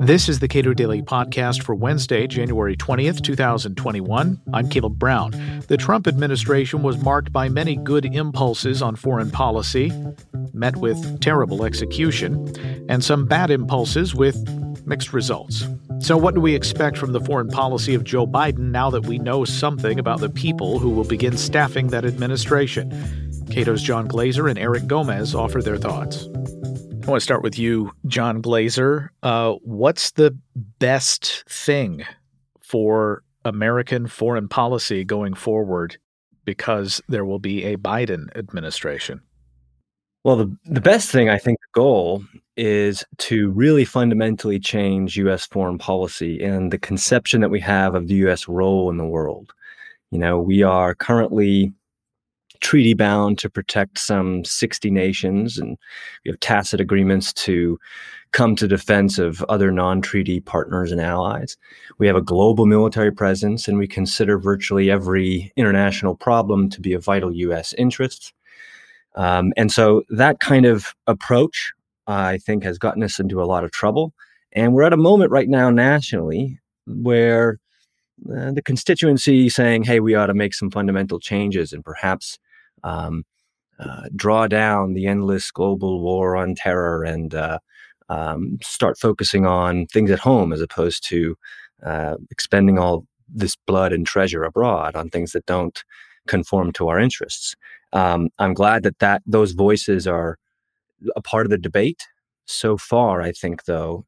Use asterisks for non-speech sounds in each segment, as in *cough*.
This is the Cato Daily Podcast for Wednesday, January 20th, 2021. I'm Caleb Brown. The Trump administration was marked by many good impulses on foreign policy, met with terrible execution, and some bad impulses with mixed results. So, what do we expect from the foreign policy of Joe Biden now that we know something about the people who will begin staffing that administration? Cato's John Glaser and Eric Gomez offer their thoughts. I want to start with you, John Glaser. Uh, what's the best thing for American foreign policy going forward because there will be a Biden administration? Well, the, the best thing, I think, the goal is to really fundamentally change U.S. foreign policy and the conception that we have of the U.S. role in the world. You know, we are currently treaty bound to protect some 60 nations, and we have tacit agreements to come to defense of other non treaty partners and allies. We have a global military presence, and we consider virtually every international problem to be a vital U.S. interest. Um, and so that kind of approach, I think, has gotten us into a lot of trouble. And we're at a moment right now nationally where uh, the constituency saying, hey, we ought to make some fundamental changes and perhaps um, uh, draw down the endless global war on terror and uh, um, start focusing on things at home as opposed to uh, expending all this blood and treasure abroad on things that don't conform to our interests. Um, I'm glad that that those voices are a part of the debate. So far, I think though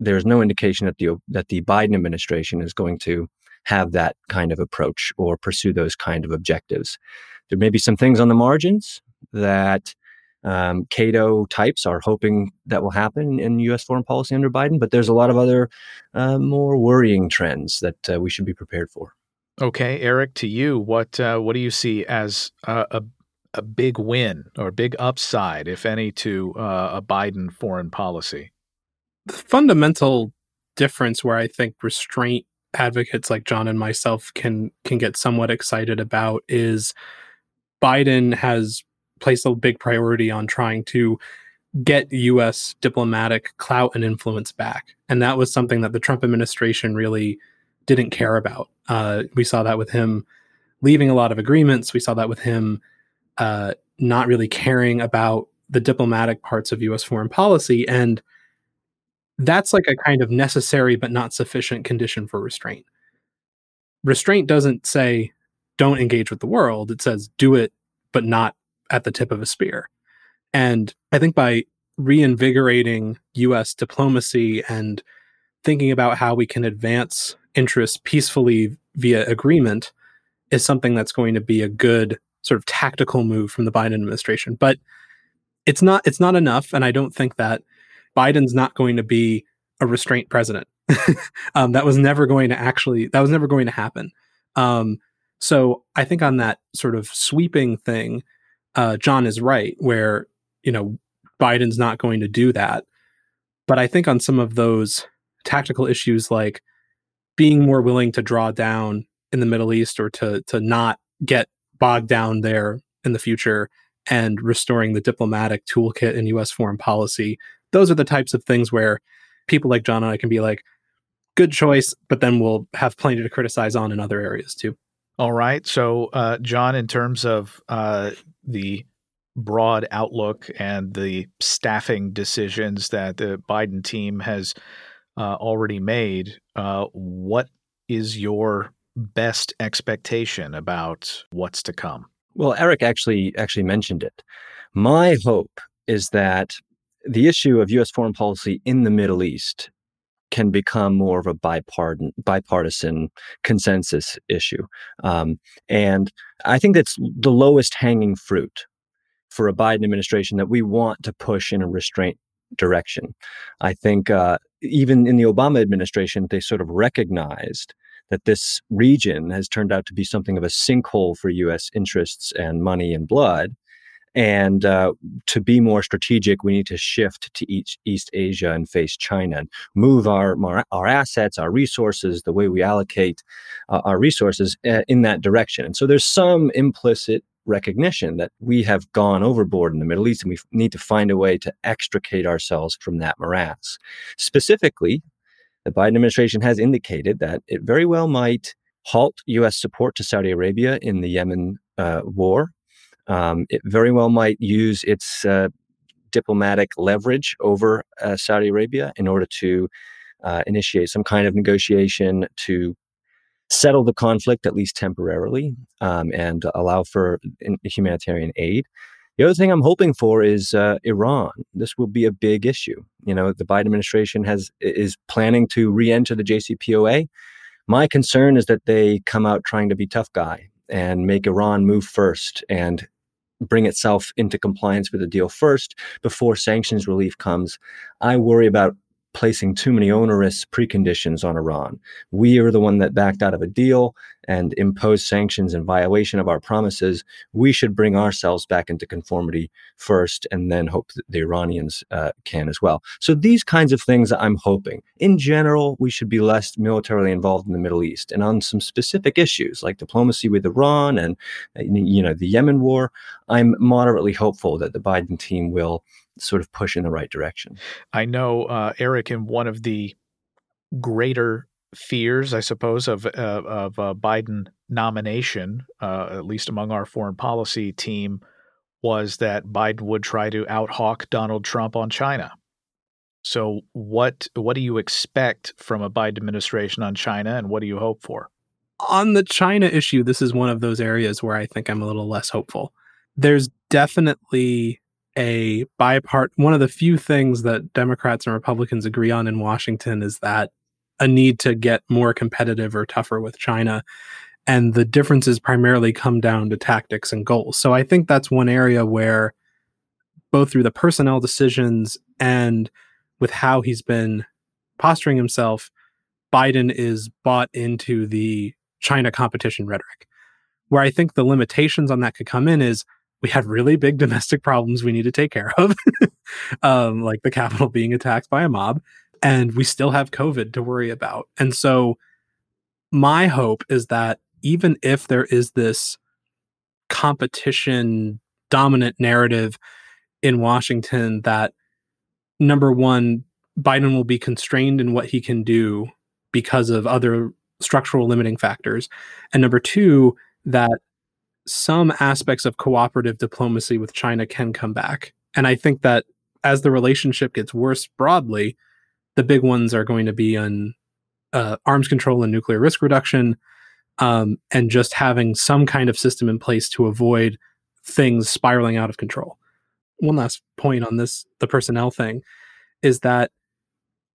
there's no indication that the that the Biden administration is going to have that kind of approach or pursue those kind of objectives. There may be some things on the margins that um, Cato types are hoping that will happen in U.S. foreign policy under Biden, but there's a lot of other uh, more worrying trends that uh, we should be prepared for. Okay, Eric, to you, what uh, what do you see as a a big win or big upside, if any, to uh, a Biden foreign policy? The fundamental difference where I think restraint advocates like John and myself can can get somewhat excited about is Biden has placed a big priority on trying to get US diplomatic clout and influence back. And that was something that the Trump administration really didn't care about. Uh, we saw that with him leaving a lot of agreements. We saw that with him uh, not really caring about the diplomatic parts of US foreign policy. And that's like a kind of necessary but not sufficient condition for restraint. Restraint doesn't say don't engage with the world, it says do it, but not at the tip of a spear. And I think by reinvigorating US diplomacy and thinking about how we can advance interests peacefully via agreement is something that's going to be a good sort of tactical move from the Biden administration. But it's not it's not enough, and I don't think that Biden's not going to be a restraint president. *laughs* um, that was never going to actually that was never going to happen. Um, so I think on that sort of sweeping thing, uh, John is right, where you know Biden's not going to do that. But I think on some of those tactical issues like being more willing to draw down in the Middle East or to to not get bogged down there in the future and restoring the diplomatic toolkit in US foreign policy. Those are the types of things where people like John and I can be like, good choice, but then we'll have plenty to criticize on in other areas too. All right. So, uh, John, in terms of uh, the broad outlook and the staffing decisions that the Biden team has uh, already made, uh, what is your best expectation about what's to come? Well, Eric actually actually mentioned it. My hope is that the issue of U.S. foreign policy in the Middle East can become more of a bipartisan, bipartisan consensus issue. Um, and I think that's the lowest hanging fruit for a Biden administration that we want to push in a restraint direction. I think uh, even in the Obama administration, they sort of recognized that this region has turned out to be something of a sinkhole for U.S. interests and money and blood. And uh, to be more strategic, we need to shift to East, East Asia and face China and move our, our, our assets, our resources, the way we allocate uh, our resources uh, in that direction. And so there's some implicit recognition that we have gone overboard in the Middle East and we need to find a way to extricate ourselves from that morass. Specifically, the Biden administration has indicated that it very well might halt U.S. support to Saudi Arabia in the Yemen uh, war. Um, it very well might use its uh, diplomatic leverage over uh, Saudi Arabia in order to uh, initiate some kind of negotiation to settle the conflict, at least temporarily, um, and allow for humanitarian aid. The other thing I'm hoping for is uh, Iran. This will be a big issue. You know, the Biden administration has is planning to re-enter the JCPOA. My concern is that they come out trying to be tough guy and make Iran move first and bring itself into compliance with the deal first before sanctions relief comes. I worry about placing too many onerous preconditions on Iran. We are the one that backed out of a deal and imposed sanctions in violation of our promises. We should bring ourselves back into conformity first and then hope that the Iranians uh, can as well. So these kinds of things I'm hoping. In general, we should be less militarily involved in the Middle East and on some specific issues like diplomacy with Iran and you know the Yemen war, I'm moderately hopeful that the Biden team will sort of push in the right direction. I know, uh, Eric, in one of the greater fears, I suppose, of uh, of uh, Biden nomination, uh, at least among our foreign policy team, was that Biden would try to outhawk Donald Trump on China. So, what what do you expect from a Biden administration on China, and what do you hope for? On the China issue, this is one of those areas where I think I'm a little less hopeful. There's definitely a bipart one of the few things that Democrats and Republicans agree on in Washington is that a need to get more competitive or tougher with China. And the differences primarily come down to tactics and goals. So I think that's one area where both through the personnel decisions and with how he's been posturing himself, Biden is bought into the China competition rhetoric. Where I think the limitations on that could come in is we have really big domestic problems we need to take care of, *laughs* um, like the Capitol being attacked by a mob, and we still have COVID to worry about. And so, my hope is that even if there is this competition dominant narrative in Washington, that number one, Biden will be constrained in what he can do because of other structural limiting factors. And number two, that some aspects of cooperative diplomacy with China can come back. And I think that as the relationship gets worse broadly, the big ones are going to be on uh, arms control and nuclear risk reduction, um, and just having some kind of system in place to avoid things spiraling out of control. One last point on this the personnel thing is that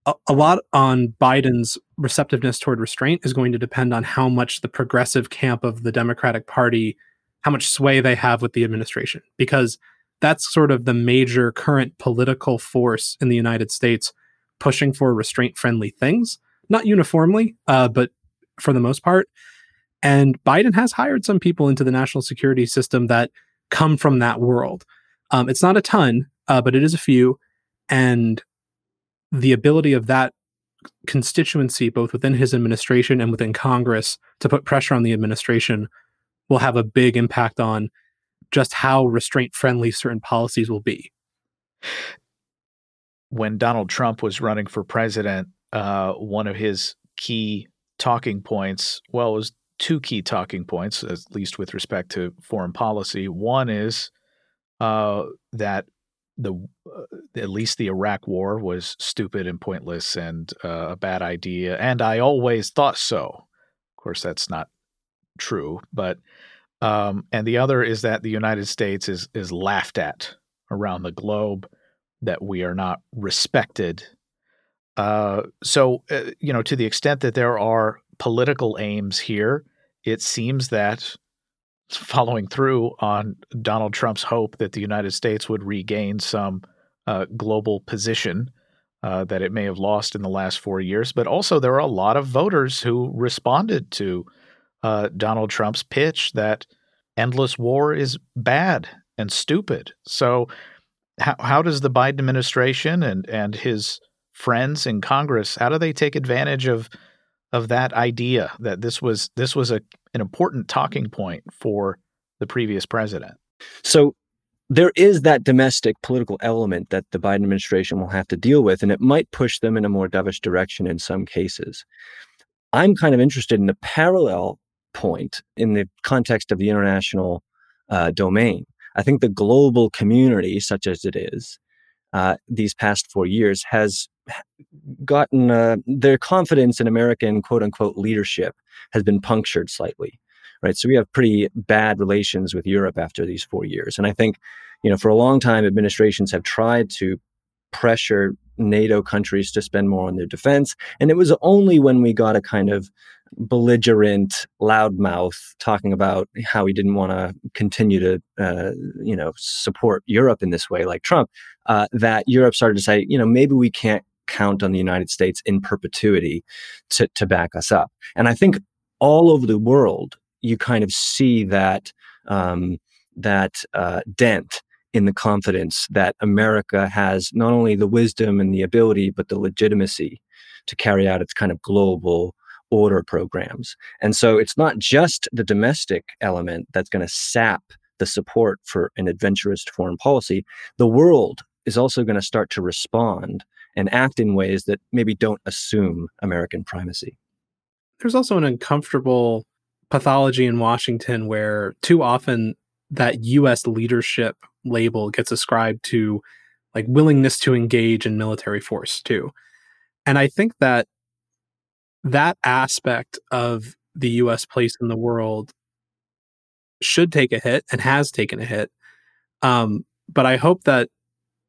a, a lot on Biden's receptiveness toward restraint is going to depend on how much the progressive camp of the Democratic Party how much sway they have with the administration because that's sort of the major current political force in the United States pushing for restraint friendly things, not uniformly, uh, but for the most part. And Biden has hired some people into the national security system that come from that world. Um, it's not a ton, uh, but it is a few. And the ability of that constituency, both within his administration and within Congress, to put pressure on the administration will have a big impact on just how restraint friendly certain policies will be. When Donald Trump was running for president, uh, one of his key talking points, well, it was two key talking points, at least with respect to foreign policy. One is uh, that the uh, at least the Iraq War was stupid and pointless and uh, a bad idea, and I always thought so. Of course, that's not true, but um, and the other is that the United States is is laughed at around the globe, that we are not respected. Uh, so, uh, you know, to the extent that there are political aims here, it seems that following through on Donald Trump's hope that the United States would regain some uh, global position uh, that it may have lost in the last four years. But also, there are a lot of voters who responded to uh, Donald Trump's pitch that endless war is bad and stupid. So, how, how does the Biden administration and, and his friends in Congress how do they take advantage of of that idea that this was this was a an important talking point for the previous president. So there is that domestic political element that the Biden administration will have to deal with, and it might push them in a more dovish direction in some cases. I'm kind of interested in the parallel point in the context of the international uh, domain. I think the global community, such as it is, uh, these past four years has gotten uh, their confidence in American quote unquote leadership has been punctured slightly right? So we have pretty bad relations with Europe after these four years. And I think, you know, for a long time, administrations have tried to pressure NATO countries to spend more on their defense. And it was only when we got a kind of belligerent loudmouth talking about how he didn't want to continue to, uh, you know, support Europe in this way, like Trump, uh, that Europe started to say, you know, maybe we can't count on the United States in perpetuity to, to back us up. And I think all over the world, you kind of see that um, that uh, dent in the confidence that America has not only the wisdom and the ability, but the legitimacy to carry out its kind of global order programs. And so it's not just the domestic element that's going to sap the support for an adventurous foreign policy. The world is also going to start to respond and act in ways that maybe don't assume American primacy. There's also an uncomfortable pathology in Washington where too often that US leadership label gets ascribed to like willingness to engage in military force too. And I think that that aspect of the US place in the world should take a hit and has taken a hit. Um, but I hope that,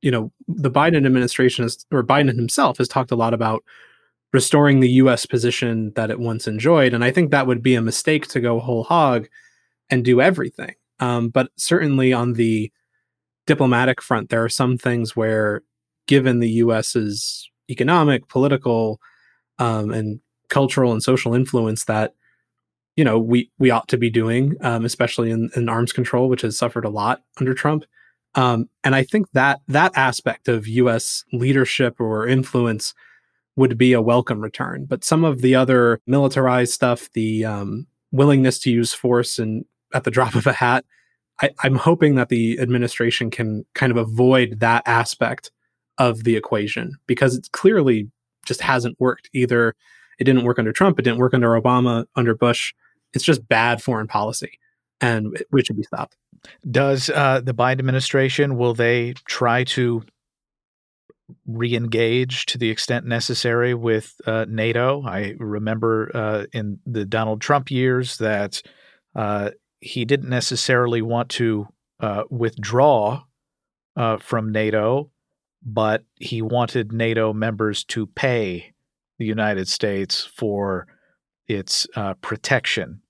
you know, the Biden administration is, or Biden himself has talked a lot about restoring the US position that it once enjoyed. And I think that would be a mistake to go whole hog and do everything. Um, but certainly on the diplomatic front, there are some things where, given the US's economic, political, um, and cultural and social influence, that you know we we ought to be doing, um, especially in, in, arms control, which has suffered a lot under Trump. Um, and I think that that aspect of U.S. leadership or influence would be a welcome return. But some of the other militarized stuff, the um, willingness to use force and at the *laughs* drop of a hat, I, I'm hoping that the administration can kind of avoid that aspect of the equation because it clearly just hasn't worked. Either it didn't work under Trump, it didn't work under Obama, under Bush. It's just bad foreign policy, and it should be stopped. Does uh, the Biden administration will they try to re-engage to the extent necessary with uh, NATO. I remember uh, in the Donald Trump years that uh, he didn't necessarily want to uh, withdraw uh, from NATO, but he wanted NATO members to pay the United States for its uh, protection.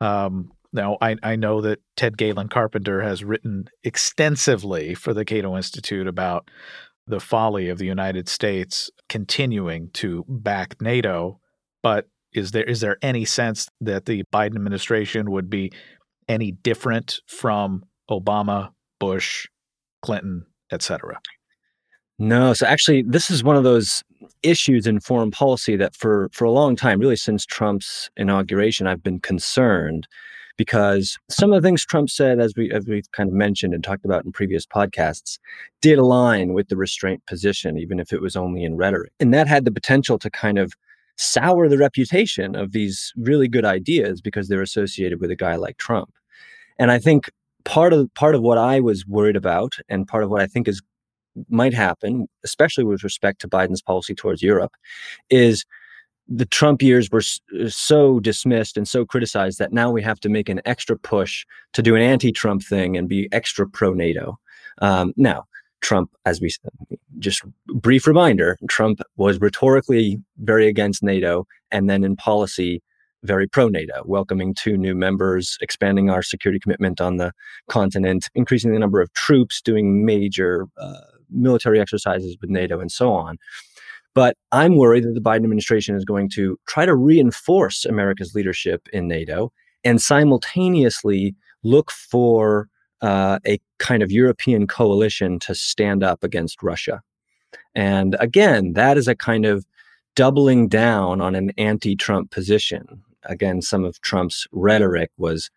Um, now, I, I know that Ted Galen Carpenter has written extensively for the Cato Institute about the folly of the United States continuing to back NATO, but is there is there any sense that the Biden administration would be any different from Obama, Bush, Clinton, etc.? No, so actually this is one of those issues in foreign policy that for for a long time, really since Trump's inauguration, I've been concerned because some of the things Trump said, as we as we've kind of mentioned and talked about in previous podcasts, did align with the restraint position, even if it was only in rhetoric, and that had the potential to kind of sour the reputation of these really good ideas because they're associated with a guy like Trump. And I think part of part of what I was worried about, and part of what I think is might happen, especially with respect to Biden's policy towards Europe, is the Trump years were uh, so dismissed and so criticized that now we have to make an extra push to do an anti-Trump thing and be extra pro-NATO. Um, now, Trump, as we said, just brief reminder, Trump was rhetorically very against NATO, and then in policy very pro-NATO, welcoming two new members, expanding our security commitment on the continent, increasing the number of troops, doing major uh, military exercises with NATO, and so on. But I'm worried that the Biden administration is going to try to reinforce America's leadership in NATO and simultaneously look for uh, a kind of European coalition to stand up against Russia. And again, that is a kind of doubling down on an anti Trump position. Again, some of Trump's rhetoric was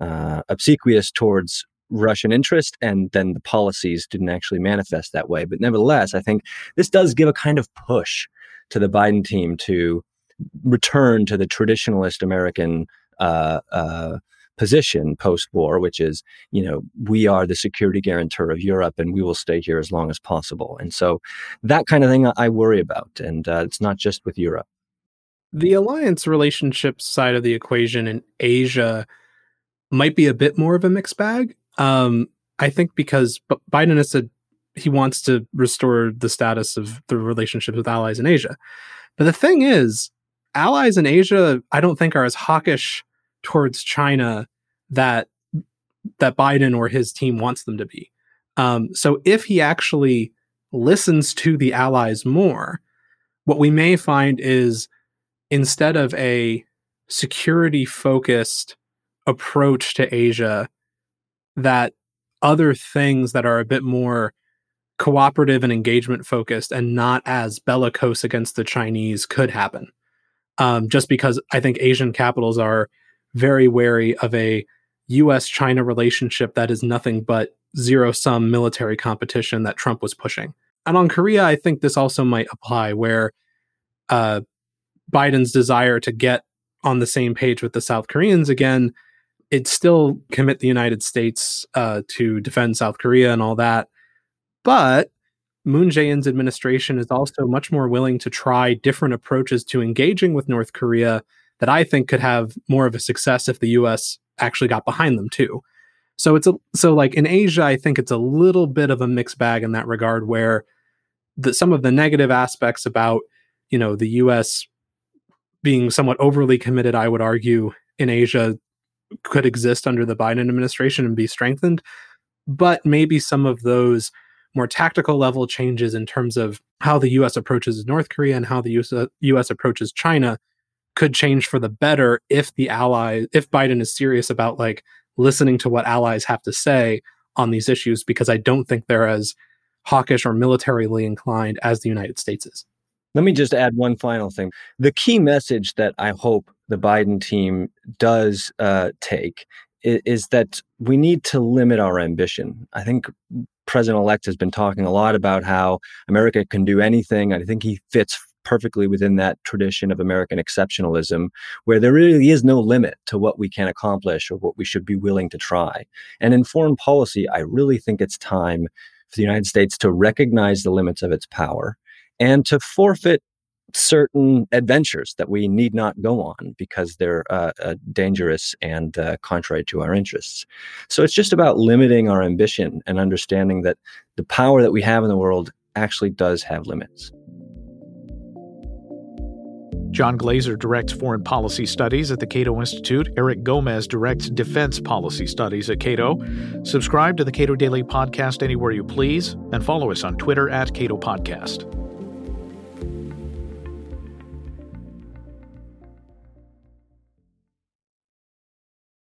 uh, obsequious towards Russian interest, and then the policies didn't actually manifest that way. But nevertheless, I think this does give a kind of push to the Biden team to return to the traditionalist American uh, uh, position post-war, which is, you know, we are the security guarantor of Europe, and we will stay here as long as possible. And so, that kind of thing I worry about, and uh, it's not just with Europe. The alliance relationship side of the equation in Asia might be a bit more of a mixed bag. Um, I think because Biden has said he wants to restore the status of the relationships with allies in Asia. But the thing is, allies in Asia, I don't think are as hawkish towards China that that Biden or his team wants them to be. Um, so if he actually listens to the allies more, what we may find is instead of a security focused approach to Asia, that other things that are a bit more cooperative and engagement focused and not as bellicose against the Chinese could happen. Um, just because I think Asian capitals are very wary of a US China relationship that is nothing but zero sum military competition that Trump was pushing. And on Korea, I think this also might apply where uh, Biden's desire to get on the same page with the South Koreans again, it still commit the United States uh, to defend South Korea and all that. But Moon Jae-in's administration is also much more willing to try different approaches to engaging with North Korea that I think could have more of a success if the US actually got behind them too. So it's a so like in Asia I think it's a little bit of a mixed bag in that regard where the, some of the negative aspects about, you know, the US being somewhat overly committed I would argue in Asia could exist under the Biden administration and be strengthened, but maybe some of those more tactical level changes in terms of how the US approaches North Korea and how the US, US approaches China could change for the better if the ally if Biden is serious about like listening to what allies have to say on these issues because I don't think they're as hawkish or militarily inclined as the United States is. Let me just add one final thing. The key message that I hope the Biden team does uh, take is, is that we need to limit our ambition. I think president elect has been talking a lot about how America can do anything. I think he fits perfectly within that tradition of American exceptionalism, where there really is no limit to what we can accomplish or what we should be willing to try. And in foreign policy, I really think it's time for the United States to recognize the limits of its power and to forfeit certain adventures that we need not go on because they're uh, uh, dangerous and uh, contrary to our interests. So it's just about limiting our ambition and understanding that the power that we have in the world actually does have limits. John Glaser directs foreign policy studies at the Cato Institute. Eric Gomez directs defense policy studies at Cato. Subscribe to the Cato Daily Podcast anywhere you please and follow us on Twitter at Cato Podcast.